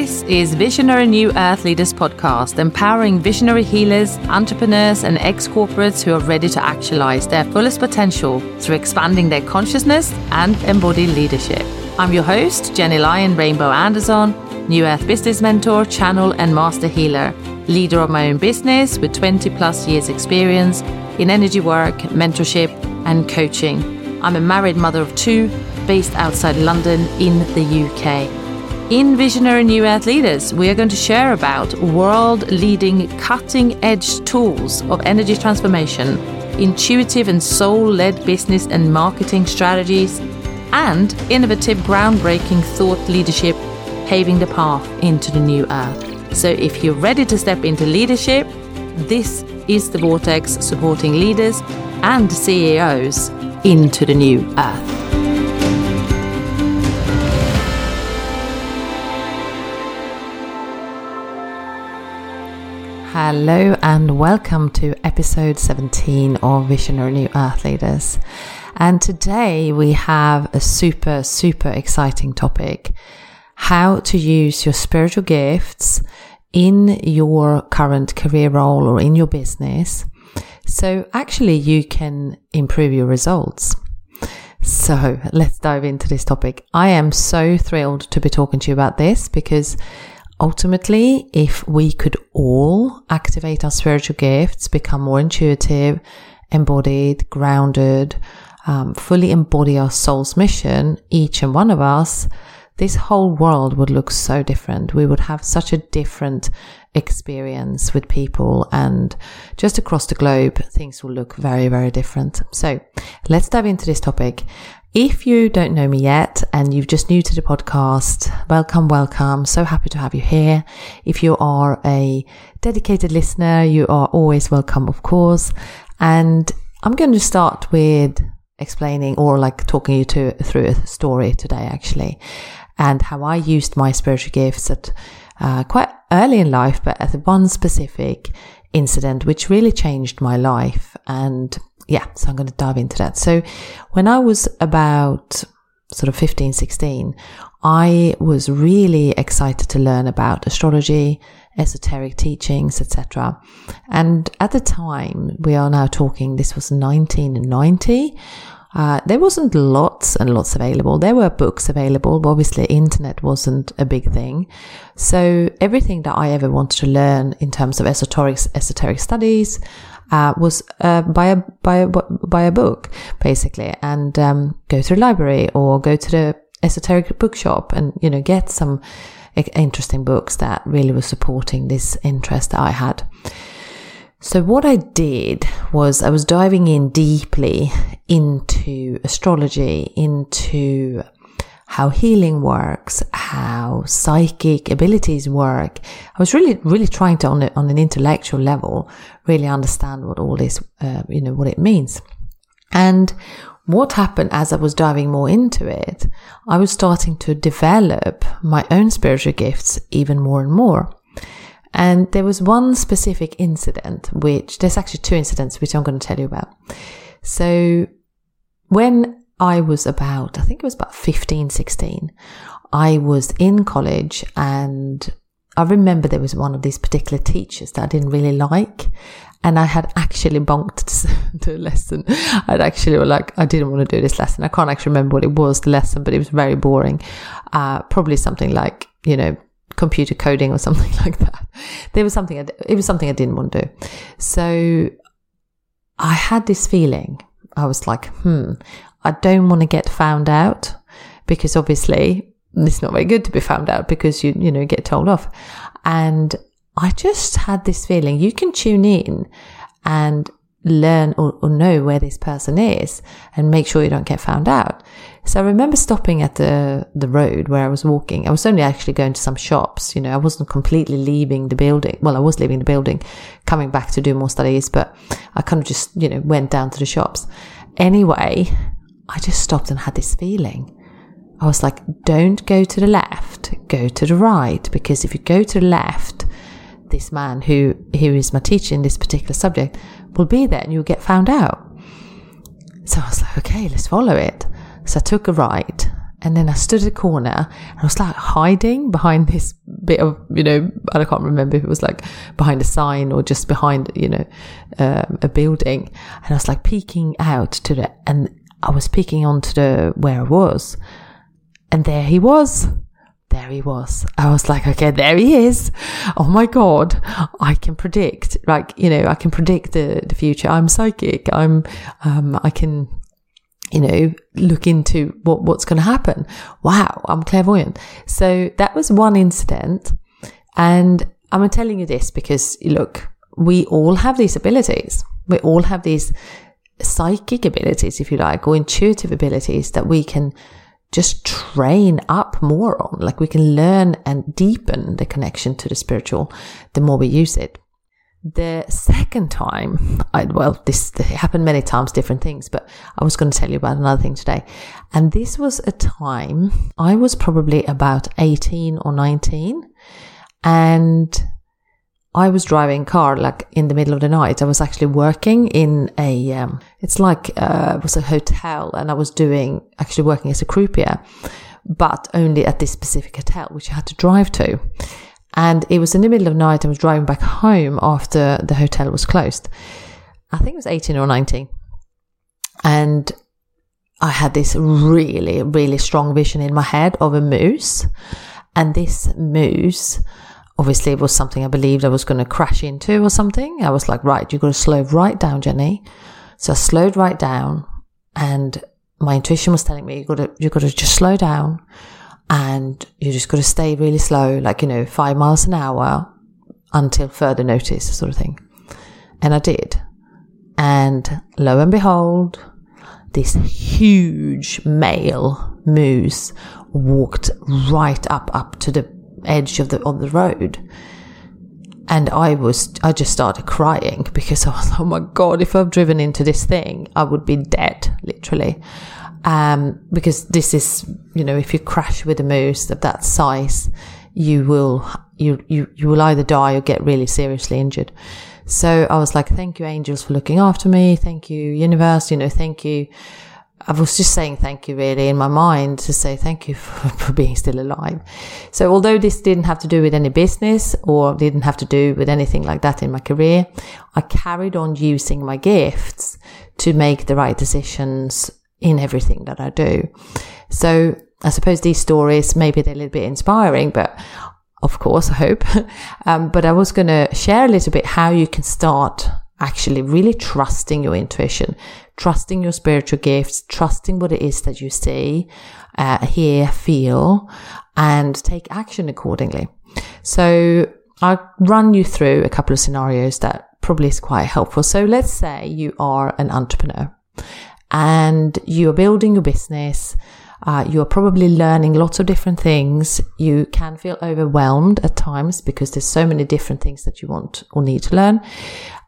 This is Visionary New Earth Leaders podcast, empowering visionary healers, entrepreneurs, and ex corporates who are ready to actualize their fullest potential through expanding their consciousness and embodied leadership. I'm your host, Gennye Lion Rainbow Anderson, New Earth business mentor, channel, and master healer, leader of my own business with 20 plus years experience in energy work, mentorship, and coaching. I'm a married mother of two based outside London in the UK. In Visionary New Earth Leaders, we are going to share about world leading cutting edge tools of energy transformation, intuitive and soul led business and marketing strategies, and innovative groundbreaking thought leadership paving the path into the new earth. So if you're ready to step into leadership, this is the Vortex supporting leaders and CEOs into the new earth. Hello and welcome to episode 17 of Visionary New Earth Leaders. And today we have a super, super exciting topic how to use your spiritual gifts in your current career role or in your business. So actually you can improve your results. So let's dive into this topic. I am so thrilled to be talking to you about this because ultimately, if we could all activate our spiritual gifts, become more intuitive, embodied, grounded, um, fully embody our soul's mission, each and one of us, this whole world would look so different. We would have such a different experience with people and just across the globe, things will look very, very different. So let's dive into this topic. If you don't know me yet and you've just new to the podcast, welcome, welcome. So happy to have you here. If you are a dedicated listener, you are always welcome, of course. And I'm going to start with explaining or like talking you to through a story today, actually and how I used my spiritual gifts at uh, quite early in life, but at one specific incident which really changed my life. And yeah, so I'm going to dive into that. So when I was about sort of 15, 16, I was really excited to learn about astrology, esoteric teachings, etc. And at the time, we are now talking, this was 1990. Uh, there wasn't lots and lots available. There were books available, but obviously internet wasn't a big thing. So everything that I ever wanted to learn in terms of esoteric, esoteric studies, uh, was uh, by a by a a book basically, and um, go to the library or go to the esoteric bookshop and you know get some interesting books that really were supporting this interest that I had. So, what I did was I was diving in deeply into astrology, into how healing works, how psychic abilities work. I was really, really trying to, on, a, on an intellectual level, really understand what all this, uh, you know, what it means. And what happened as I was diving more into it, I was starting to develop my own spiritual gifts even more and more. And there was one specific incident, which there's actually two incidents, which I'm going to tell you about. So when I was about, I think it was about 15, 16, I was in college and I remember there was one of these particular teachers that I didn't really like. And I had actually bunked the lesson. I'd actually like, I didn't want to do this lesson. I can't actually remember what it was, the lesson, but it was very boring. Uh, probably something like, you know, computer coding or something like that. There was something, it was something I didn't want to do. So I had this feeling. I was like, hmm, I don't want to get found out because obviously it's not very good to be found out because you, you know, get told off. And I just had this feeling you can tune in and learn or, or, know where this person is and make sure you don't get found out. So I remember stopping at the, the road where I was walking. I was only actually going to some shops. You know, I wasn't completely leaving the building. Well, I was leaving the building, coming back to do more studies, but I kind of just, you know, went down to the shops. Anyway, I just stopped and had this feeling. I was like, don't go to the left, go to the right, because if you go to the left, this man who, who is my teacher in this particular subject will be there and you'll get found out. So I was like, okay, let's follow it. So I took a right And then I stood at a corner and I was like hiding behind this bit of, you know, I can't remember if it was like behind a sign or just behind, you know, uh, a building. And I was like peeking out to the, and I was peeking onto the, where I was. And there he was. There he was. I was like, okay, there he is. Oh my God. I can predict, like, you know, I can predict the, the future. I'm psychic. I'm, um, I can, you know, look into what, what's going to happen. Wow, I'm clairvoyant. So that was one incident. And I'm telling you this because look, we all have these abilities. We all have these psychic abilities, if you like, or intuitive abilities that we can just train up more on. Like we can learn and deepen the connection to the spiritual the more we use it. The second time, I, well, this happened many times, different things, but I was going to tell you about another thing today. And this was a time I was probably about 18 or 19 and I was driving car like in the middle of the night. I was actually working in a, um, it's like, uh, it was a hotel and I was doing, actually working as a croupier, but only at this specific hotel, which I had to drive to. And it was in the middle of night. I was driving back home after the hotel was closed. I think it was 18 or 19. And I had this really, really strong vision in my head of a moose. And this moose, obviously, was something I believed I was going to crash into or something. I was like, right, you've got to slow right down, Gennye. So I slowed right down and my intuition was telling me, you've got to, you've got to just slow down and you just got to stay really slow, like, you know, five miles an hour until further notice, sort of thing. And I did. And lo and behold, this huge male moose walked right up, up to the edge of the, of the road. And I was, I just started crying because I was, oh my God, if I've driven into this thing, I would be dead, literally um, because this is, you know, if you crash with a moose of that size, you will, you, you, you will either die or get really seriously injured. So I was like, thank you, angels, for looking after me. Thank you, universe. You know, thank you. I was just saying thank you really in my mind to say thank you for, for, being still alive. So although this didn't have to do with any business or didn't have to do with anything like that in my career, I carried on using my gifts to make the right decisions in everything that I do. So I suppose these stories, maybe they're a little bit inspiring, but of course, I hope. um, but I was going to share a little bit how you can start actually really trusting your intuition, trusting your spiritual gifts, trusting what it is that you see, uh, hear, feel, and take action accordingly. So I'll run you through a couple of scenarios that probably is quite helpful. So let's say you are an entrepreneur and you are building your business. Uh, you're probably learning lots of different things. You can feel overwhelmed at times because there's so many different things that you want or need to learn.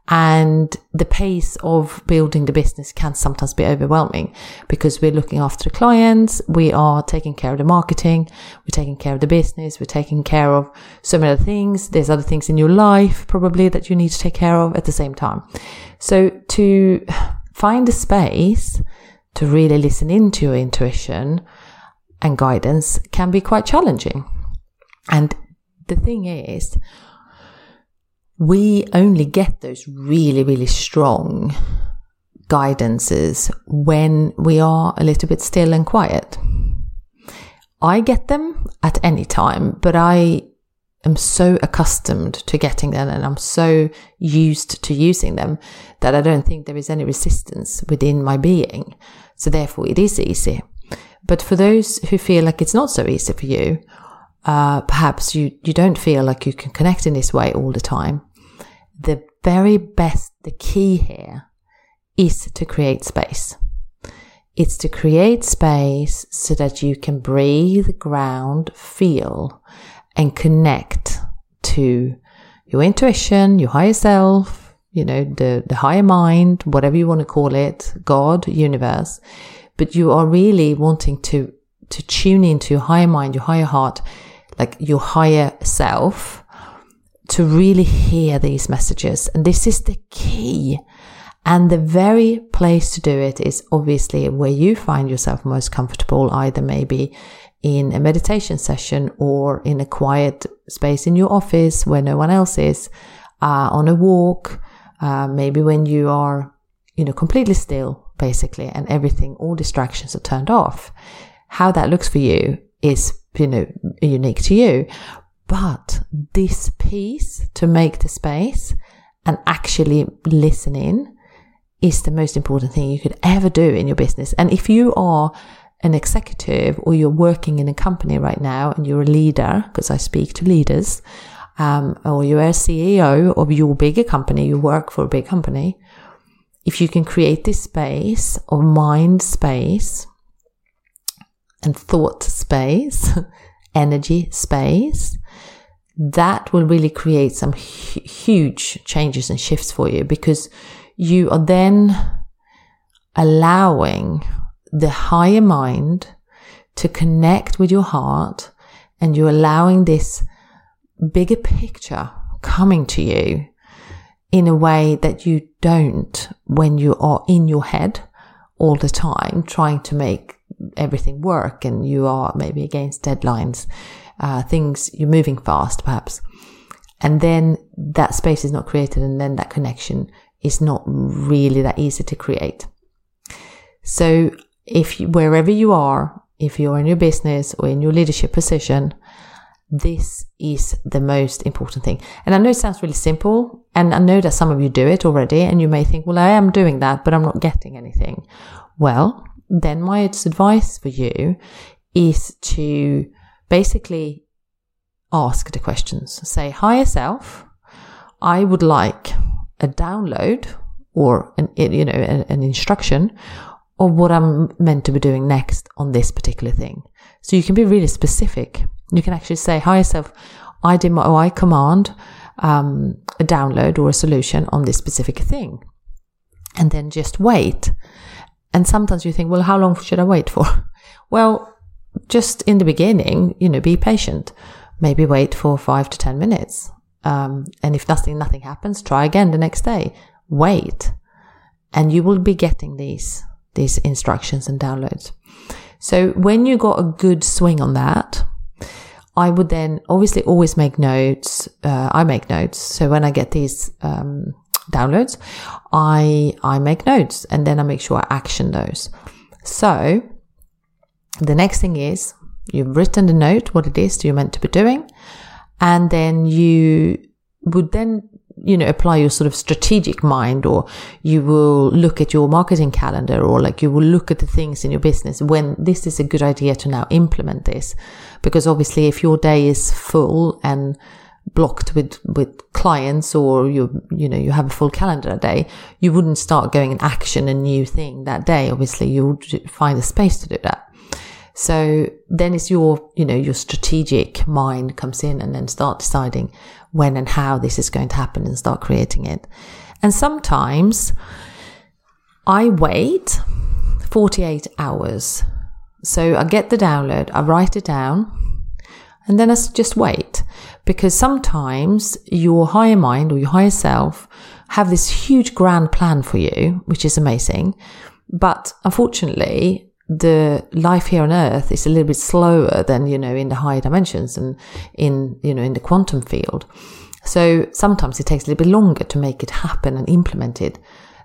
And the pace of building the business can sometimes be overwhelming because we're looking after the clients. We are taking care of the marketing. We're taking care of the business. We're taking care of so many other things. There's other things in your life probably that you need to take care of at the same time. So to find a space to really listen into your intuition and guidance can be quite challenging. And the thing is, we only get those really, really strong guidances when we are a little bit still and quiet. I get them at any time, but I am so accustomed to getting them and I'm so used to using them that I don't think there is any resistance within my being. So therefore it is easy. But for those who feel like it's not so easy for you, uh, perhaps you, you don't feel like you can connect in this way all the time. The very best, the key here is to create space. It's to create space so that you can breathe, ground, feel, and connect to your intuition, your higher self, you know, the, the higher mind, whatever you want to call it, God, universe. But you are really wanting to, to tune into your higher mind, your higher heart, like your higher self to really hear these messages. And this is the key. And the very place to do it is obviously where you find yourself most comfortable, either maybe in a meditation session or in a quiet space in your office where no one else is, uh, on a walk, uh, maybe when you are, you know, completely still, basically, and everything, all distractions are turned off. How that looks for you is, you know, unique to you. But this piece to make the space and actually listen in is the most important thing you could ever do in your business. And if you are an executive or you're working in a company right now and you're a leader, because I speak to leaders, um, or you're a CEO of your bigger company, you work for a big company, if you can create this space of mind space and thought space, energy space, that will really create some huge changes and shifts for you because you are then allowing the higher mind to connect with your heart and you're allowing this bigger picture coming to you in a way that you don't when you are in your head all the time trying to make everything work and you are maybe against deadlines, uh, things you're moving fast perhaps. And then that space is not created and then that connection is not really that easy to create. So if you, wherever you are, if you're in your business or in your leadership position, this is the most important thing. And I know it sounds really simple, and I know that some of you do it already, and you may think, well, I am doing that, but I'm not getting anything. Well, then my advice for you is to basically ask the questions. Say, higher self, I would like a download or an, you know, an, an instruction of what I'm meant to be doing next on this particular thing. So you can be really specific you can actually say, higher self, I did my, or I command um, a download or a solution on this specific thing. And then just wait. And sometimes you think, well, how long should I wait for? well, just in the beginning, you know, be patient. Maybe wait for five to 10 minutes. Um, and if nothing, nothing happens, try again the next day. Wait. And you will be getting these, these instructions and downloads. So when you got a good swing on that, I would then obviously always make notes. Uh, I make notes. So when I get these um, downloads, I I make notes and then I make sure I action those. So the next thing is you've written the note, what it is you're meant to be doing, and then you would then you know, apply your sort of strategic mind or you will look at your marketing calendar or like you will look at the things in your business when this is a good idea to now implement this. Because obviously if your day is full and blocked with, with clients or you, you know, you have a full calendar day, you wouldn't start going and action a new thing that day. Obviously you would find a space to do that. So then it's your, you know, your strategic mind comes in and then start deciding when and how this is going to happen and start creating it. And sometimes I wait 48 hours. So I get the download, I write it down, and then I just wait. Because sometimes your higher mind or your higher self have this huge grand plan for you, which is amazing. But unfortunately, the life here on earth is a little bit slower than you know in the higher dimensions and in you know in the quantum field. So sometimes it takes a little bit longer to make it happen and implement it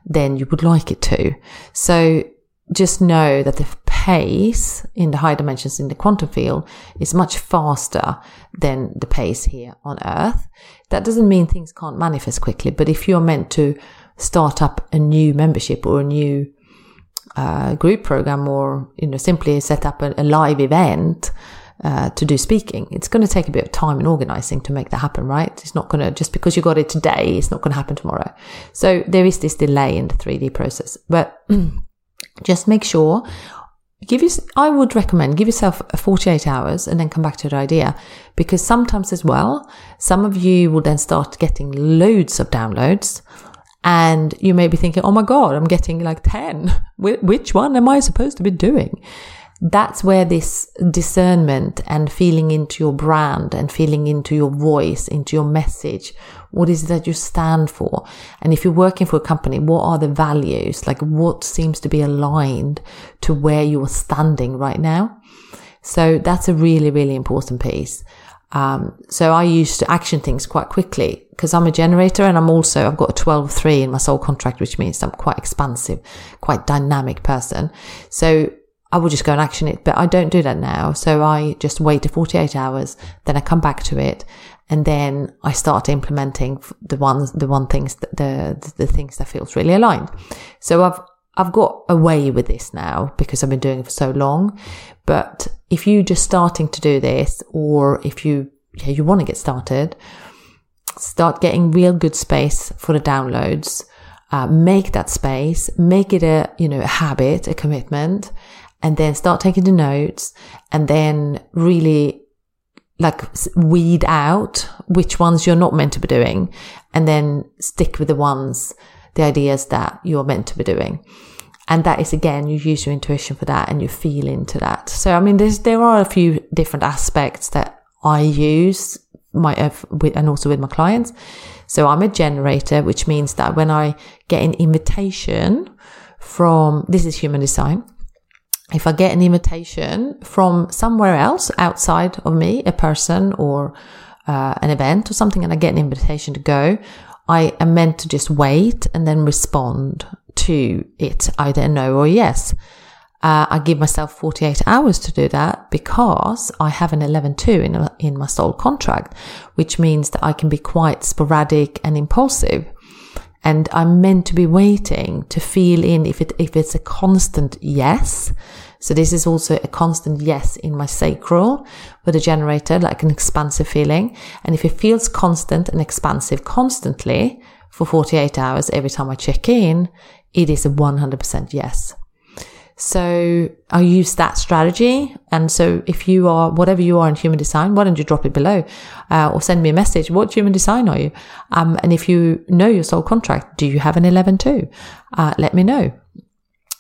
than you would like it to. So just know that the pace in the higher dimensions in the quantum field is much faster than the pace here on earth. That doesn't mean things can't manifest quickly but if you're meant to start up a new membership or a new uh, group program or you know simply set up a, a live event uh, to do speaking. It's going to take a bit of time and organizing to make that happen, right? It's not going to just because you got it today, it's not going to happen tomorrow. So there is this delay in the 3D process, but just make sure. Give you, I would recommend give yourself 48 hours and then come back to the idea because sometimes as well, some of you will then start getting loads of downloads and you may be thinking, oh my God, I'm getting like 10. Which one am I supposed to be doing? that's where this discernment and feeling into your brand and feeling into your voice, into your message, what is it that you stand for? And if you're working for a company, what are the values? Like what seems to be aligned to where you're standing right now? So that's a really, really important piece. Um, so I used to action things quite quickly because I'm a generator and I'm also, I've got a 12-3 in my soul contract, which means I'm quite expansive, quite dynamic person. So I would just go and action it, but I don't do that now. So I just wait the 48 hours, then I come back to it, and then I start implementing the ones, the one things, that, the, the, the things that feels really aligned. So I've, I've got away with this now because I've been doing it for so long. But if you just starting to do this, or if you, yeah, you want to get started, start getting real good space for the downloads. Uh, make that space, make it a, you know, a habit, a commitment, and then start taking the notes and then really like weed out which ones you're not meant to be doing and then stick with the ones, the ideas that you're meant to be doing. And that is again, you use your intuition for that and you feel into that. So, I mean, there's, there are a few different aspects that I use my, and also with my clients. So I'm a generator, which means that when I get an invitation from, this is human design if I get an invitation from somewhere else outside of me, a person or uh, an event or something, and I get an invitation to go, I am meant to just wait and then respond to it, either no or yes. Uh, I give myself 48 hours to do that because I have an 11.2 in, in my soul contract, which means that I can be quite sporadic and impulsive. And I'm meant to be waiting to feel in if it, if it's a constant yes. So this is also a constant yes in my sacral with a generator, like an expansive feeling. And if it feels constant and expansive constantly for 48 hours every time I check in, it is a 100% yes. So I use that strategy. And so if you are, whatever you are in human design, why don't you drop it below uh, or send me a message? What human design are you? Um, and if you know your soul contract, do you have an 11 too? Uh, let me know.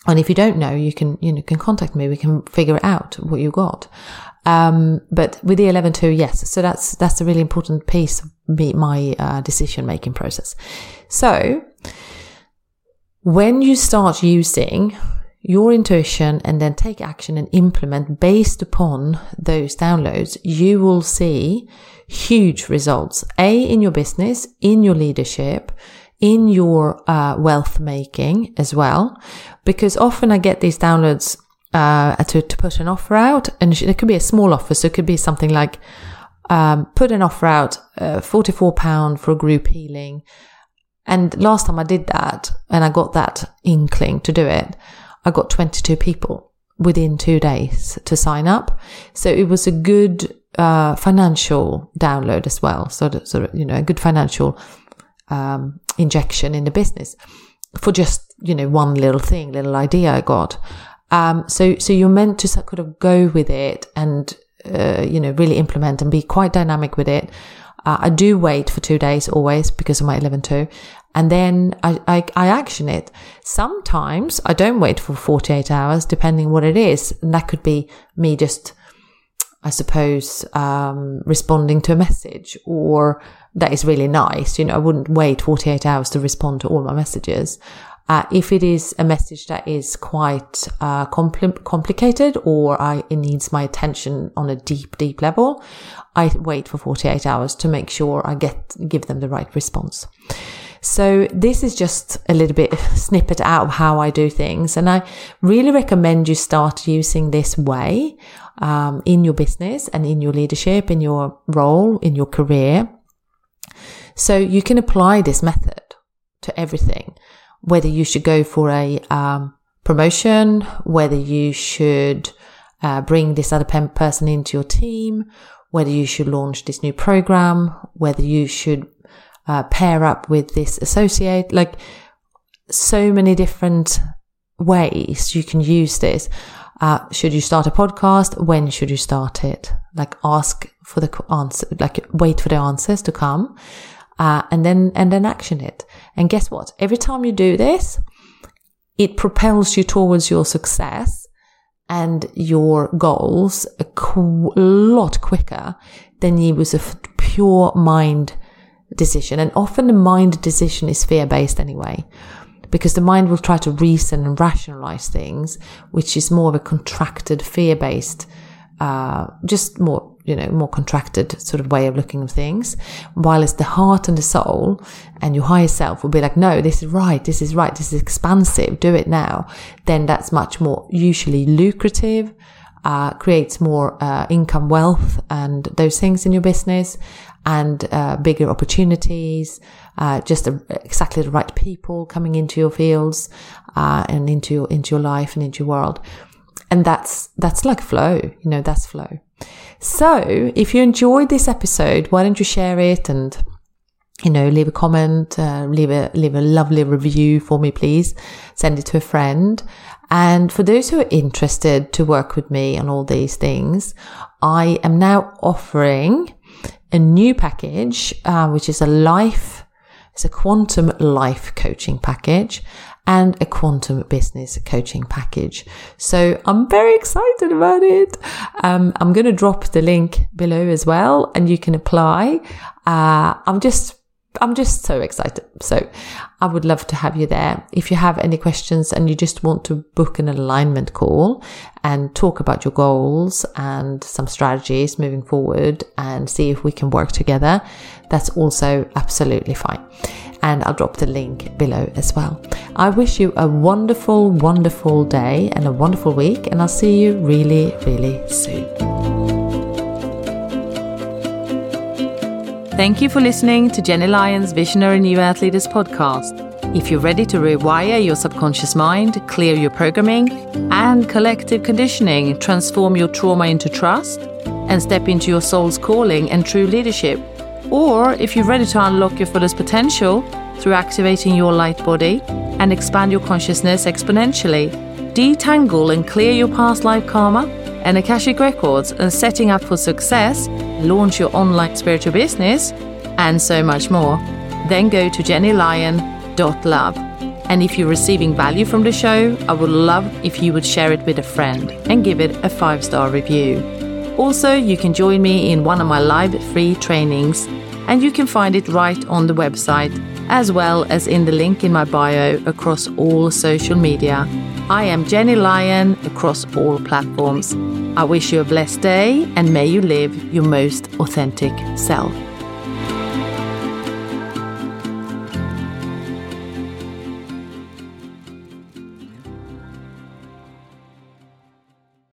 And if you don't know, you can, you know, can contact me. We can figure out what you got. Um, but with the 11.2, yes. So that's, that's a really important piece of me, my uh, decision making process. So when you start using your intuition and then take action and implement based upon those downloads, you will see huge results. A, in your business, in your leadership, in your uh, wealth making as well. Because often I get these downloads uh, to, to put an offer out, and it could be a small offer. So it could be something like um, put an offer out, uh, £44 for a group healing. And last time I did that and I got that inkling to do it, I got 22 people within two days to sign up. So it was a good uh, financial download as well. So, that, sort of, you know, a good financial um, injection in the business for just, you know, one little thing, little idea I got. Um, so, so you're meant to sort of go with it and, uh, you know, really implement and be quite dynamic with it. Uh, I do wait for two days always because of my 11 2 and then I, I, I, action it. Sometimes I don't wait for 48 hours, depending what it is. And that could be me just, I suppose, um, responding to a message or that is really nice. You know, I wouldn't wait 48 hours to respond to all my messages. Uh, if it is a message that is quite uh, compl- complicated or I, it needs my attention on a deep, deep level, I wait for 48 hours to make sure I get give them the right response. So this is just a little bit snippet out of how I do things. And I really recommend you start using this way um, in your business and in your leadership, in your role, in your career. So you can apply this method to everything, whether you should go for a um, promotion, whether you should uh, bring this other person into your team, whether you should launch this new program, whether you should uh, pair up with this associate, like so many different ways you can use this. Uh, should you start a podcast? When should you start it? Like ask for the answer, like wait for the answers to come, uh, and then, and then action it. And guess what? Every time you do this, it propels you towards your success and your goals a, qu- lot quicker than you was a f- pure mind decision. And often the mind decision is fear based anyway, because the mind will try to reason and rationalize things, which is more of a contracted fear based, uh, just more you know, more contracted sort of way of looking at things. While it's the heart and the soul and your higher self will be like, no, this is right. This is right. This is expansive. Do it now. Then that's much more usually lucrative, uh, creates more, uh, income, wealth and those things in your business and, uh, bigger opportunities, uh, just exactly the right people coming into your fields, uh, and into your, into your life and into your world. And that's, that's like flow, you know, that's flow. So if you enjoyed this episode, why don't you share it and you know, leave a comment, uh, leave a leave a lovely review for me, please. Send it to a friend. And for those who are interested to work with me on all these things, I am now offering a new package, uh, which is a life, it's a quantum life coaching package and a quantum business coaching package. So I'm very excited about it. Um, I'm going to drop the link below as well and you can apply. Uh, I'm just I'm just so excited. So I would love to have you there. If you have any questions and you just want to book an alignment call and talk about your goals and some strategies moving forward and see if we can work together, that's also absolutely fine and I'll drop the link below as well. I wish you a wonderful, wonderful day and a wonderful week, and I'll see you really, really soon. Thank you for listening to Gennye Lion's Visionary New Earth Leaders podcast. If you're ready to rewire your subconscious mind, clear your programming and collective conditioning, transform your trauma into trust, and step into your soul's calling and true leadership, or if you're ready to unlock your fullest potential through activating your light body and expand your consciousness exponentially, detangle and clear your past life karma and Akashic records and setting up for success, launch your online spiritual business, and so much more, then go to gennyelion.love. And if you're receiving value from the show, I would love if you would share it with a friend and give it a five star review. Also, you can join me in one of my live free trainings, and you can find it right on the website, as well as in the link in my bio across all social media. I am Gennye Lion across all platforms. I wish you a blessed day and may you live your most authentic self.